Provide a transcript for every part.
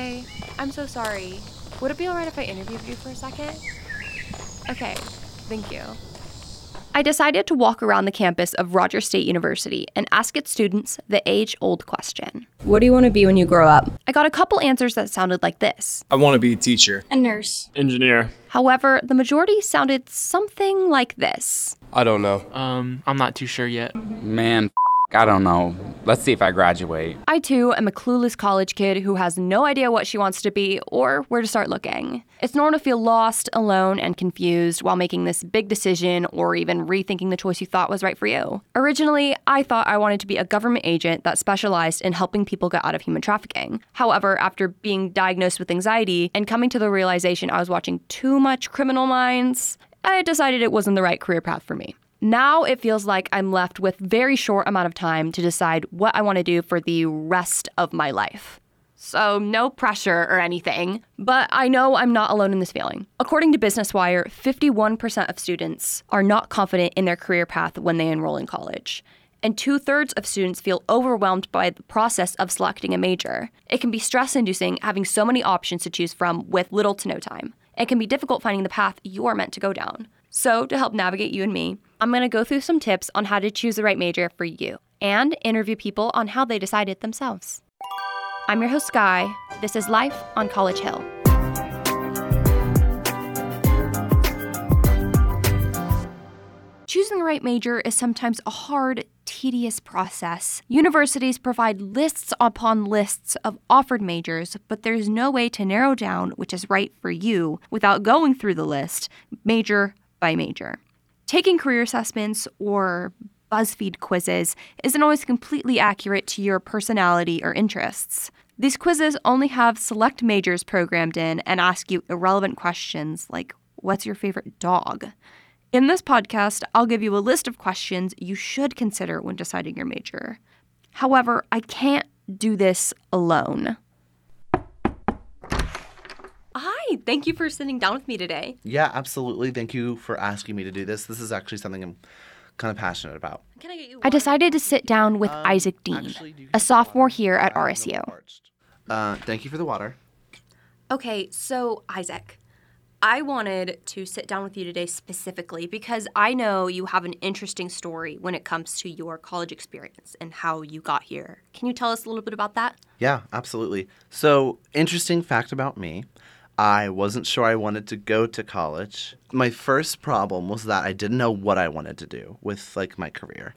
Hi. I'm so sorry. Would it be alright if I interviewed you for a second? Okay. Thank you. I decided to walk around the campus of Rogers State University and ask its students the age old question What do you want to be when you grow up? I got a couple answers that sounded like this. I want to be a teacher. A nurse. Engineer. However, the majority sounded something like this. I don't know. Um, I'm not too sure yet. Man, f- I don't know. Let's see if I graduate. I too am a clueless college kid who has no idea what she wants to be or where to start looking. It's normal to feel lost, alone, and confused while making this big decision or even rethinking the choice you thought was right for you. Originally, I thought I wanted to be a government agent that specialized in helping people get out of human trafficking. However, after being diagnosed with anxiety and coming to the realization I was watching too much Criminal Minds, I decided it wasn't the right career path for me. Now it feels like I'm left with very short amount of time to decide what I want to do for the rest of my life. So, no pressure or anything, but I know I'm not alone in this feeling. According to Business Wire, 51% of students are not confident in their career path when they enroll in college. And two thirds of students feel overwhelmed by the process of selecting a major. It can be stress inducing having so many options to choose from with little to no time. It can be difficult finding the path you're meant to go down. So, to help navigate you and me, I'm going to go through some tips on how to choose the right major for you and interview people on how they decided themselves. I'm your host, Sky. This is Life on College Hill. Choosing the right major is sometimes a hard, tedious process. Universities provide lists upon lists of offered majors, but there's no way to narrow down which is right for you without going through the list, major by major. Taking career assessments or BuzzFeed quizzes isn't always completely accurate to your personality or interests. These quizzes only have select majors programmed in and ask you irrelevant questions like, What's your favorite dog? In this podcast, I'll give you a list of questions you should consider when deciding your major. However, I can't do this alone. Hi, thank you for sitting down with me today. Yeah, absolutely. Thank you for asking me to do this. This is actually something I'm kind of passionate about. Can I get you? I decided to sit down with Um, Isaac Dean, actually, a sophomore here at RSU. Uh, thank you for the water. Okay, so Isaac, I wanted to sit down with you today specifically because I know you have an interesting story when it comes to your college experience and how you got here. Can you tell us a little bit about that? Yeah, absolutely. So, interesting fact about me. I wasn't sure I wanted to go to college. My first problem was that I didn't know what I wanted to do with like my career.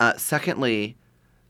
Uh, secondly,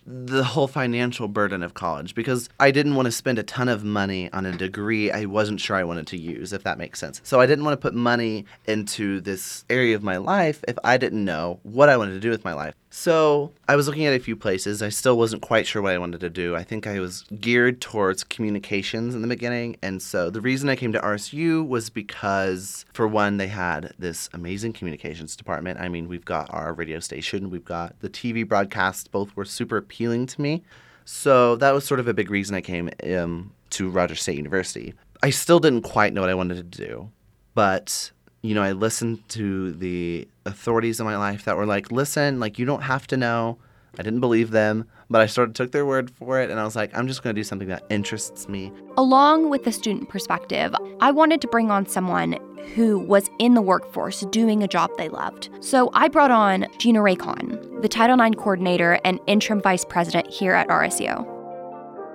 the whole financial burden of college because I didn't want to spend a ton of money on a degree I wasn't sure I wanted to use, if that makes sense. So I didn't want to put money into this area of my life if I didn't know what I wanted to do with my life. So I was looking at a few places. I still wasn't quite sure what I wanted to do. I think I was geared towards communications in the beginning. And so the reason I came to RSU was because, for one, they had this amazing communications department. I mean, we've got our radio station, we've got the TV broadcasts, both were super appealing to me. So that was sort of a big reason I came um, to Rogers State University. I still didn't quite know what I wanted to do, but you know, I listened to the authorities in my life that were like, "Listen, like you don't have to know." I didn't believe them, but I sort of took their word for it, and I was like, "I'm just going to do something that interests me." Along with the student perspective, I wanted to bring on someone who was in the workforce doing a job they loved. So I brought on Gina Raycon, the Title IX coordinator and interim vice president here at RSU.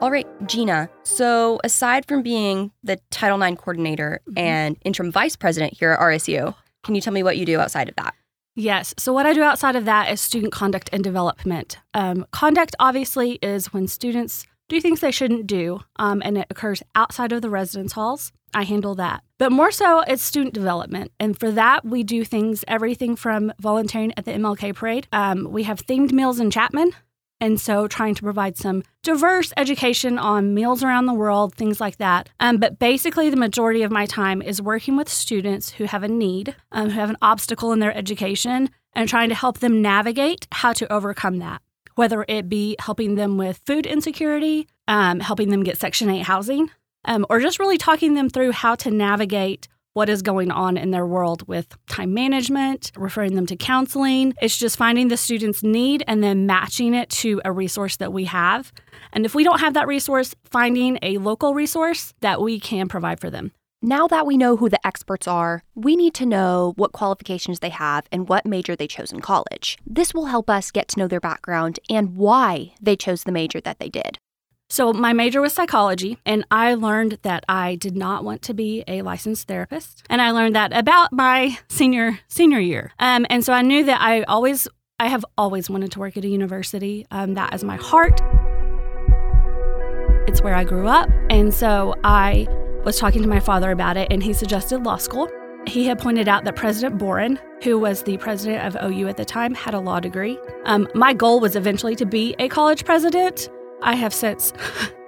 All right, Gina. So aside from being the Title IX coordinator and interim vice president here at RSU, can you tell me what you do outside of that? Yes. So, what I do outside of that is student conduct and development. Um, conduct, obviously, is when students do things they shouldn't do, um, and it occurs outside of the residence halls. I handle that. But more so, it's student development. And for that, we do things everything from volunteering at the MLK parade. Um, we have themed meals in Chapman. And so, trying to provide some diverse education on meals around the world, things like that. Um, but basically, the majority of my time is working with students who have a need, um, who have an obstacle in their education, and trying to help them navigate how to overcome that. Whether it be helping them with food insecurity, um, helping them get Section 8 housing, um, or just really talking them through how to navigate what is going on in their world with time management, referring them to counseling. It's just finding the student's need and then matching it to a resource that we have. And if we don't have that resource, finding a local resource that we can provide for them. Now that we know who the experts are, we need to know what qualifications they have and what major they chose in college. This will help us get to know their background and why they chose the major that they did. So, my major was psychology, and I learned that I did not want to be a licensed therapist. And I learned that about my senior senior year. Um, and so I knew that I always, I have always wanted to work at a university. Um, that is my heart. It's where I grew up. And so I was talking to my father about it, and he suggested law school. He had pointed out that President Boren, who was the president of OU at the time, had a law degree. Um, my goal was eventually to be a college president. I have since.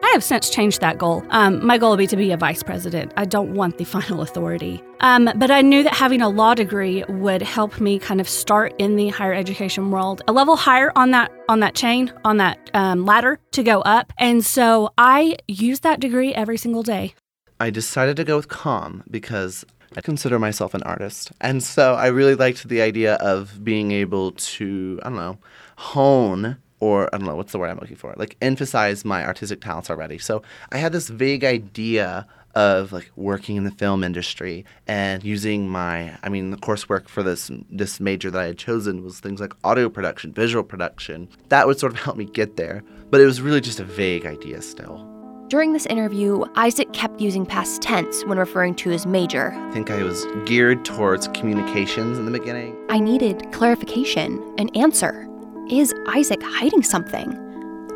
I have since changed that goal. Um, my goal will be to be a vice president. I don't want the final authority. Um, but I knew that having a law degree would help me kind of start in the higher education world, a level higher on that on that chain, on that um, ladder to go up. And so I use that degree every single day. I decided to go with comm because I consider myself an artist. And so I really liked the idea of being able to, I don't know, hone or I don't know what's the word I'm looking for, like emphasize my artistic talents already. So I had this vague idea of like working in the film industry and using my I mean the coursework for this this major that I had chosen was things like audio production, visual production. That would sort of help me get there, but it was really just a vague idea still. During this interview, Isaac kept using past tense when referring to his major. I think I was geared towards communications in the beginning. I needed clarification, an answer. Is Isaac hiding something?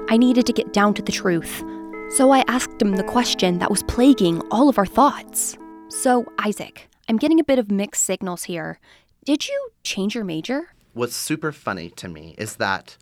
I needed to get down to the truth. So I asked him the question that was plaguing all of our thoughts. So, Isaac, I'm getting a bit of mixed signals here. Did you change your major? What's super funny to me is that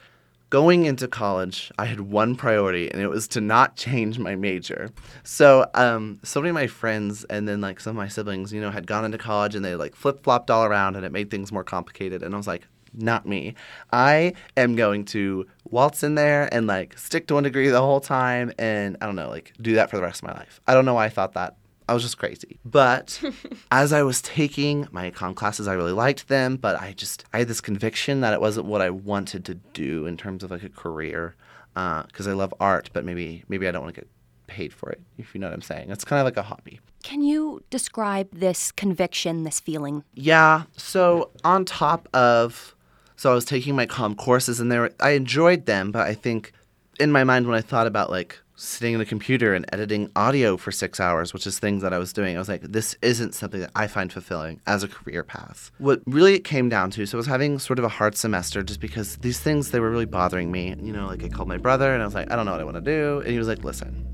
going into college, I had one priority, and it was to not change my major. So, um, so many of my friends and then like some of my siblings, you know, had gone into college and they like flip flopped all around, and it made things more complicated. And I was like, not me. I am going to waltz in there and like stick to one degree the whole time, and I don't know, like do that for the rest of my life. I don't know why I thought that. I was just crazy. But as I was taking my econ classes, I really liked them, but I just I had this conviction that it wasn't what I wanted to do in terms of like a career, because uh, I love art, but maybe maybe I don't want to get paid for it. If you know what I'm saying, it's kind of like a hobby. Can you describe this conviction, this feeling? Yeah. So on top of, so I was taking my com courses, and there I enjoyed them, but I think in my mind when I thought about like sitting in a computer and editing audio for six hours, which is things that I was doing. I was like, this isn't something that I find fulfilling as a career path. What really it came down to, so I was having sort of a hard semester just because these things, they were really bothering me. You know, like I called my brother and I was like, I don't know what I want to do. And he was like, listen,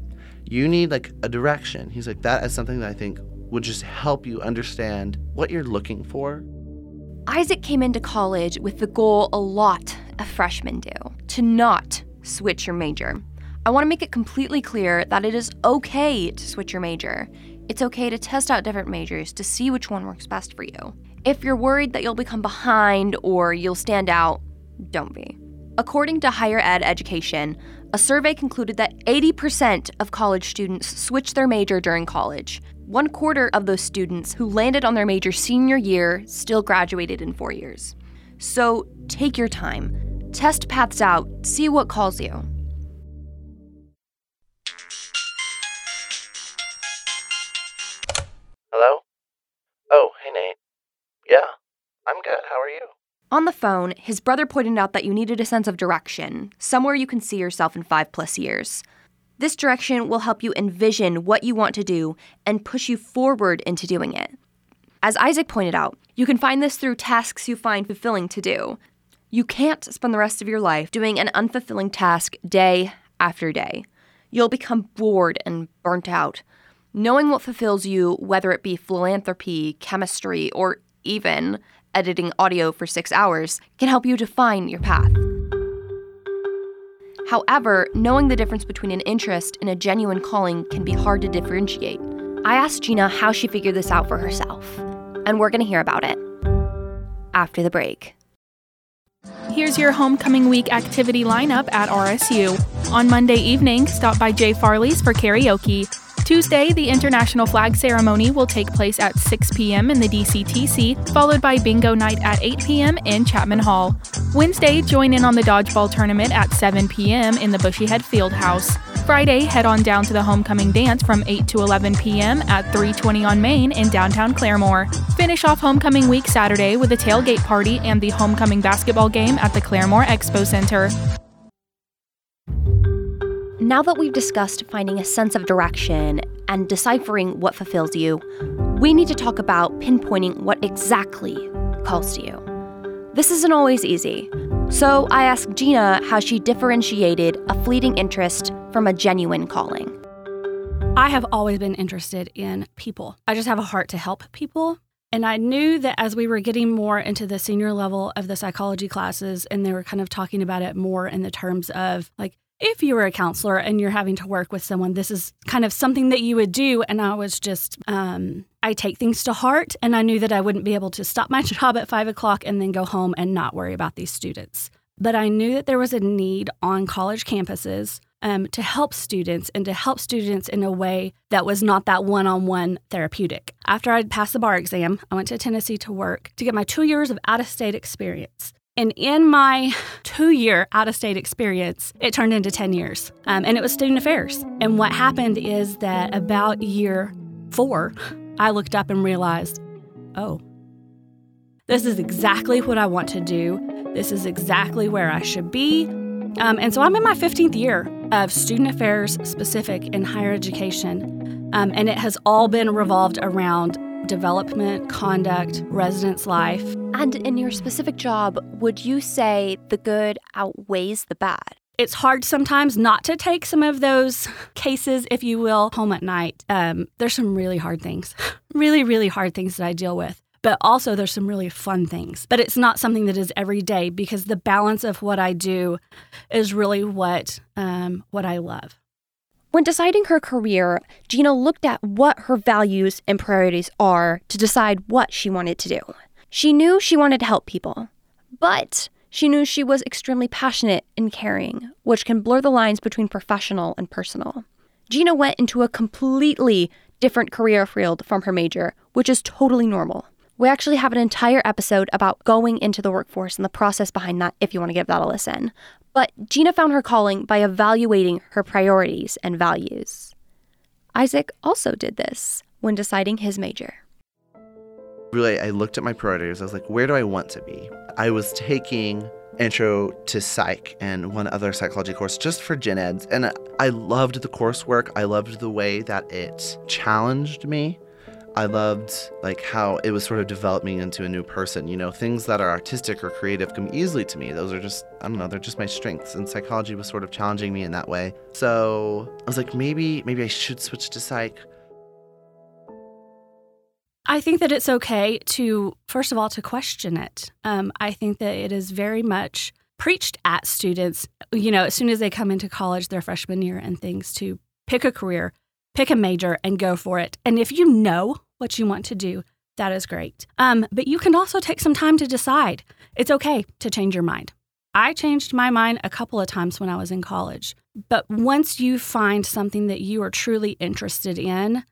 you need like a direction. He's like, that is something that I think would just help you understand what you're looking for. Isaac came into college with the goal a lot of freshmen do to not switch your major. I want to make it completely clear that it is okay to switch your major. It's okay to test out different majors to see which one works best for you. If you're worried that you'll become behind or you'll stand out, don't be. According to Higher Ed Education, a survey concluded that 80% of college students switch their major during college. One quarter of those students who landed on their major senior year still graduated in four years. So take your time, test paths out, see what calls you. Hello? Oh, hey, Nate. Yeah, I'm good. How are you? On the phone, his brother pointed out that you needed a sense of direction, somewhere you can see yourself in five plus years. This direction will help you envision what you want to do and push you forward into doing it. As Isaac pointed out, you can find this through tasks you find fulfilling to do. You can't spend the rest of your life doing an unfulfilling task day after day. You'll become bored and burnt out. Knowing what fulfills you, whether it be philanthropy, chemistry, or even editing audio for six hours, can help you define your path. However, knowing the difference between an interest and a genuine calling can be hard to differentiate. I asked Gina how she figured this out for herself, and we're going to hear about it after the break. Here's your homecoming week activity lineup at RSU. On Monday evening, stop by Jay Farley's for karaoke. Tuesday, the International Flag Ceremony will take place at 6 p.m. in the DCTC, followed by Bingo Night at 8 p.m. in Chapman Hall. Wednesday, join in on the dodgeball tournament at 7 p.m. in the Bushyhead Fieldhouse. Friday, head on down to the homecoming dance from 8 to 11 p.m. at 320 on Main in downtown Claremore. Finish off homecoming week Saturday with a tailgate party and the homecoming basketball game at the Claremore Expo Center. Now that we've discussed finding a sense of direction and deciphering what fulfills you, we need to talk about pinpointing what exactly calls to you. This isn't always easy. So I asked Gina how she differentiated a fleeting interest from a genuine calling. I have always been interested in people. I just have a heart to help people. And I knew that as we were getting more into the senior level of the psychology classes, and they were kind of talking about it more in the terms of like, if you were a counselor and you're having to work with someone, this is kind of something that you would do. And I was just, um, I take things to heart, and I knew that I wouldn't be able to stop my job at five o'clock and then go home and not worry about these students. But I knew that there was a need on college campuses um, to help students and to help students in a way that was not that one on one therapeutic. After I'd passed the bar exam, I went to Tennessee to work to get my two years of out of state experience. And in my two year out of state experience, it turned into 10 years. Um, and it was student affairs. And what happened is that about year four, I looked up and realized, oh, this is exactly what I want to do. This is exactly where I should be. Um, and so I'm in my 15th year of student affairs specific in higher education. Um, and it has all been revolved around development, conduct, residence life. And in your specific job, would you say the good outweighs the bad? It's hard sometimes not to take some of those cases, if you will, home at night. Um, there's some really hard things, really, really hard things that I deal with. But also, there's some really fun things. But it's not something that is every day because the balance of what I do is really what um, what I love. When deciding her career, Gina looked at what her values and priorities are to decide what she wanted to do. She knew she wanted to help people, but she knew she was extremely passionate and caring, which can blur the lines between professional and personal. Gina went into a completely different career field from her major, which is totally normal. We actually have an entire episode about going into the workforce and the process behind that if you want to give that a listen. But Gina found her calling by evaluating her priorities and values. Isaac also did this when deciding his major. Really, I looked at my priorities. I was like, where do I want to be? I was taking intro to psych and one other psychology course just for gen eds. And I loved the coursework. I loved the way that it challenged me. I loved like how it was sort of developing into a new person. You know, things that are artistic or creative come easily to me. Those are just I don't know, they're just my strengths. And psychology was sort of challenging me in that way. So I was like, maybe maybe I should switch to psych. I think that it's okay to, first of all, to question it. Um, I think that it is very much preached at students, you know, as soon as they come into college, their freshman year and things, to pick a career, pick a major, and go for it. And if you know what you want to do, that is great. Um, but you can also take some time to decide. It's okay to change your mind. I changed my mind a couple of times when I was in college. But once you find something that you are truly interested in,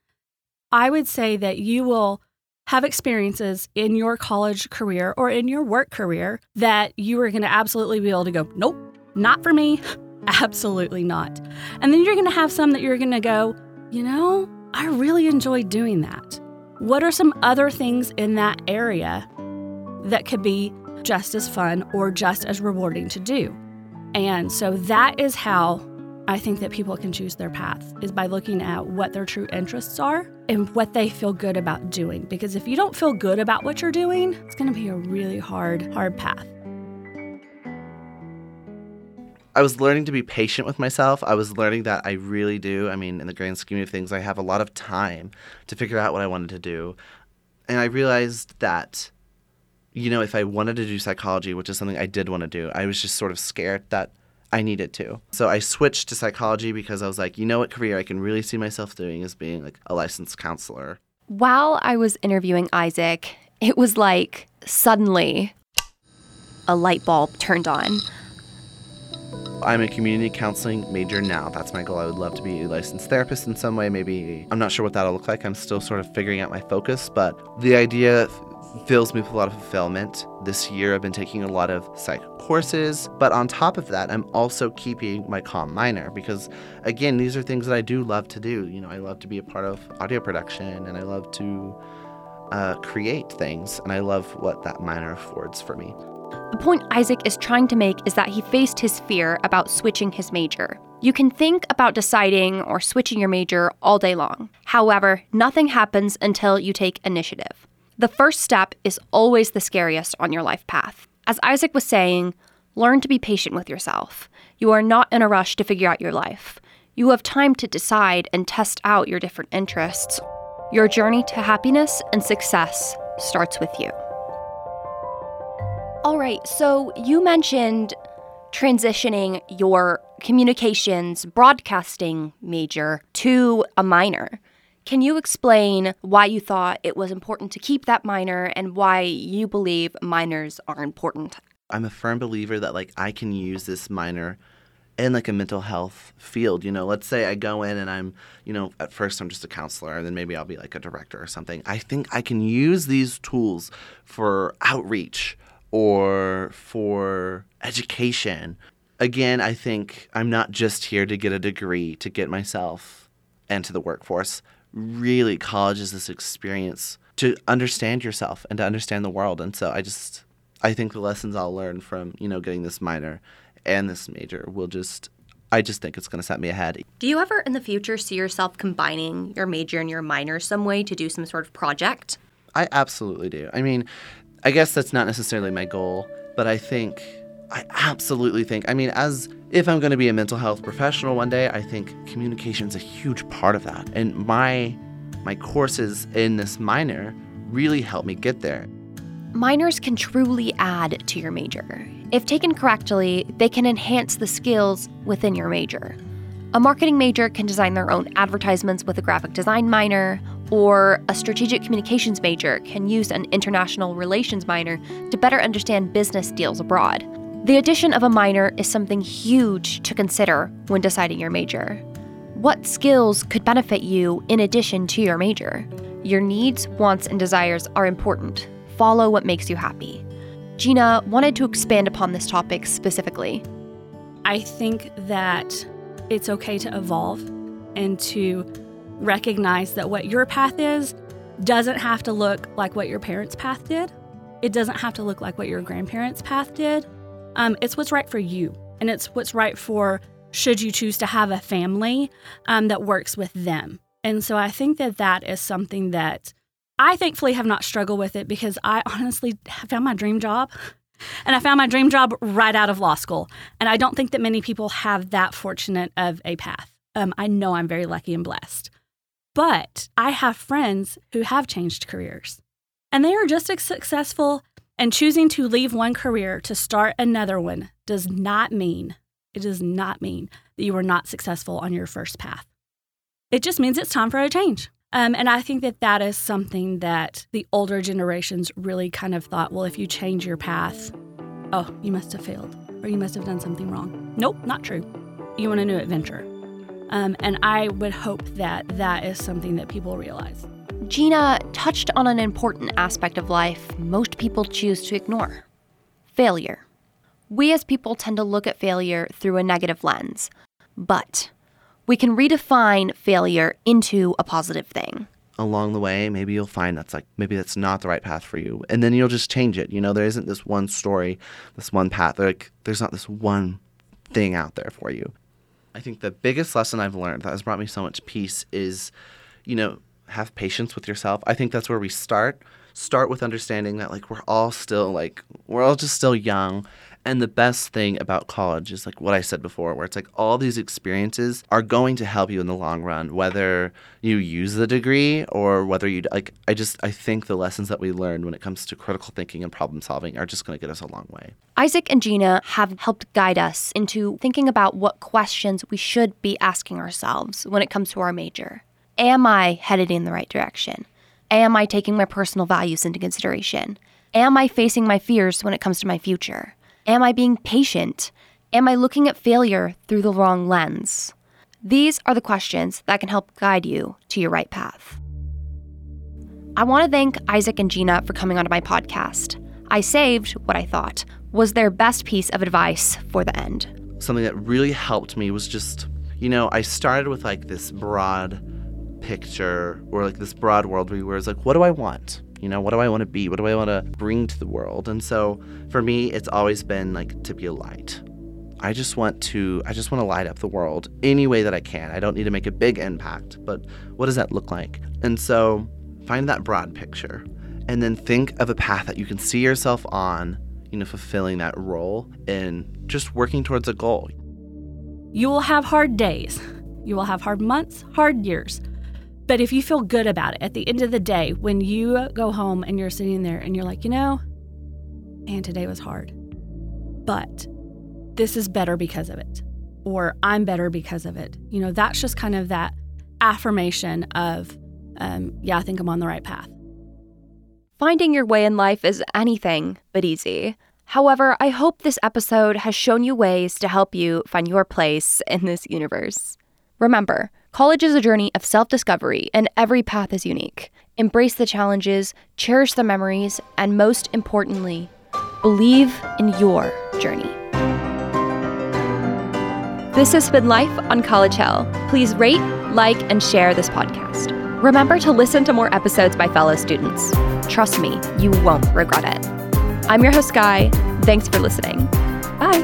I would say that you will have experiences in your college career or in your work career that you are going to absolutely be able to go, nope, not for me. Absolutely not. And then you're going to have some that you're going to go, you know, I really enjoy doing that. What are some other things in that area that could be just as fun or just as rewarding to do? And so that is how I think that people can choose their path is by looking at what their true interests are and what they feel good about doing. Because if you don't feel good about what you're doing, it's going to be a really hard, hard path. I was learning to be patient with myself. I was learning that I really do. I mean, in the grand scheme of things, I have a lot of time to figure out what I wanted to do. And I realized that, you know, if I wanted to do psychology, which is something I did want to do, I was just sort of scared that I needed to. So I switched to psychology because I was like, you know what career I can really see myself doing is being like a licensed counselor. While I was interviewing Isaac, it was like suddenly a light bulb turned on. I'm a community counseling major now. That's my goal. I would love to be a licensed therapist in some way. Maybe I'm not sure what that'll look like. I'm still sort of figuring out my focus, but the idea fills me with a lot of fulfillment. This year, I've been taking a lot of psych courses, but on top of that, I'm also keeping my comm minor because, again, these are things that I do love to do. You know, I love to be a part of audio production and I love to uh, create things, and I love what that minor affords for me. The point Isaac is trying to make is that he faced his fear about switching his major. You can think about deciding or switching your major all day long. However, nothing happens until you take initiative. The first step is always the scariest on your life path. As Isaac was saying, learn to be patient with yourself. You are not in a rush to figure out your life. You have time to decide and test out your different interests. Your journey to happiness and success starts with you. All right, so you mentioned transitioning your communications broadcasting major to a minor. Can you explain why you thought it was important to keep that minor and why you believe minors are important? I'm a firm believer that like I can use this minor in like a mental health field. You know, let's say I go in and I'm, you know, at first I'm just a counselor and then maybe I'll be like a director or something. I think I can use these tools for outreach or for education. Again, I think I'm not just here to get a degree to get myself into the workforce. Really, college is this experience to understand yourself and to understand the world. And so I just, I think the lessons I'll learn from, you know, getting this minor and this major will just I just think it's going to set me ahead. Do you ever in the future see yourself combining your major and your minor some way to do some sort of project? I absolutely do. I mean, I guess that's not necessarily my goal, but I think I absolutely think. I mean, as if I'm going to be a mental health professional one day, I think communication is a huge part of that. And my my courses in this minor really helped me get there. Minors can truly add to your major. If taken correctly, they can enhance the skills within your major. A marketing major can design their own advertisements with a graphic design minor, or a strategic communications major can use an international relations minor to better understand business deals abroad. The addition of a minor is something huge to consider when deciding your major. What skills could benefit you in addition to your major? Your needs, wants, and desires are important. Follow what makes you happy. Gina wanted to expand upon this topic specifically. I think that it's okay to evolve and to recognize that what your path is doesn't have to look like what your parents' path did. It doesn't have to look like what your grandparents' path did. Um, it's what's right for you, and it's what's right for should you choose to have a family um, that works with them. And so I think that that is something that I thankfully have not struggled with it because I honestly found my dream job. And I found my dream job right out of law school. And I don't think that many people have that fortunate of a path. Um, I know I'm very lucky and blessed. But I have friends who have changed careers and they are just as successful. And choosing to leave one career to start another one does not mean, it does not mean that you were not successful on your first path. It just means it's time for a change. Um, and I think that that is something that the older generations really kind of thought well, if you change your path, oh, you must have failed or you must have done something wrong. Nope, not true. You want a new adventure. Um, and I would hope that that is something that people realize. Gina touched on an important aspect of life most people choose to ignore failure. We as people tend to look at failure through a negative lens, but we can redefine failure into a positive thing. Along the way, maybe you'll find that's like, maybe that's not the right path for you. And then you'll just change it. You know, there isn't this one story, this one path. Like, there's not this one thing out there for you. I think the biggest lesson I've learned that has brought me so much peace is, you know, have patience with yourself. I think that's where we start. Start with understanding that, like, we're all still, like, we're all just still young and the best thing about college is like what I said before, where it's like all these experiences are going to help you in the long run, whether you use the degree or whether you like. I just I think the lessons that we learn when it comes to critical thinking and problem solving are just going to get us a long way. Isaac and Gina have helped guide us into thinking about what questions we should be asking ourselves when it comes to our major. Am I headed in the right direction? Am I taking my personal values into consideration? Am I facing my fears when it comes to my future? Am I being patient? Am I looking at failure through the wrong lens? These are the questions that can help guide you to your right path. I want to thank Isaac and Gina for coming onto my podcast. I saved what I thought was their best piece of advice for the end. Something that really helped me was just, you know, I started with like this broad picture or like this broad worldview where it's like, what do I want? You know, what do I want to be? What do I want to bring to the world? And so for me, it's always been like to be a light. I just want to I just want to light up the world any way that I can. I don't need to make a big impact, but what does that look like? And so find that broad picture and then think of a path that you can see yourself on, you know, fulfilling that role and just working towards a goal. You will have hard days. You will have hard months, hard years. But if you feel good about it at the end of the day, when you go home and you're sitting there and you're like, you know, and today was hard, but this is better because of it, or I'm better because of it, you know, that's just kind of that affirmation of, um, yeah, I think I'm on the right path. Finding your way in life is anything but easy. However, I hope this episode has shown you ways to help you find your place in this universe. Remember, college is a journey of self discovery, and every path is unique. Embrace the challenges, cherish the memories, and most importantly, believe in your journey. This has been Life on College Hill. Please rate, like, and share this podcast. Remember to listen to more episodes by fellow students. Trust me, you won't regret it. I'm your host, Sky. Thanks for listening. Bye.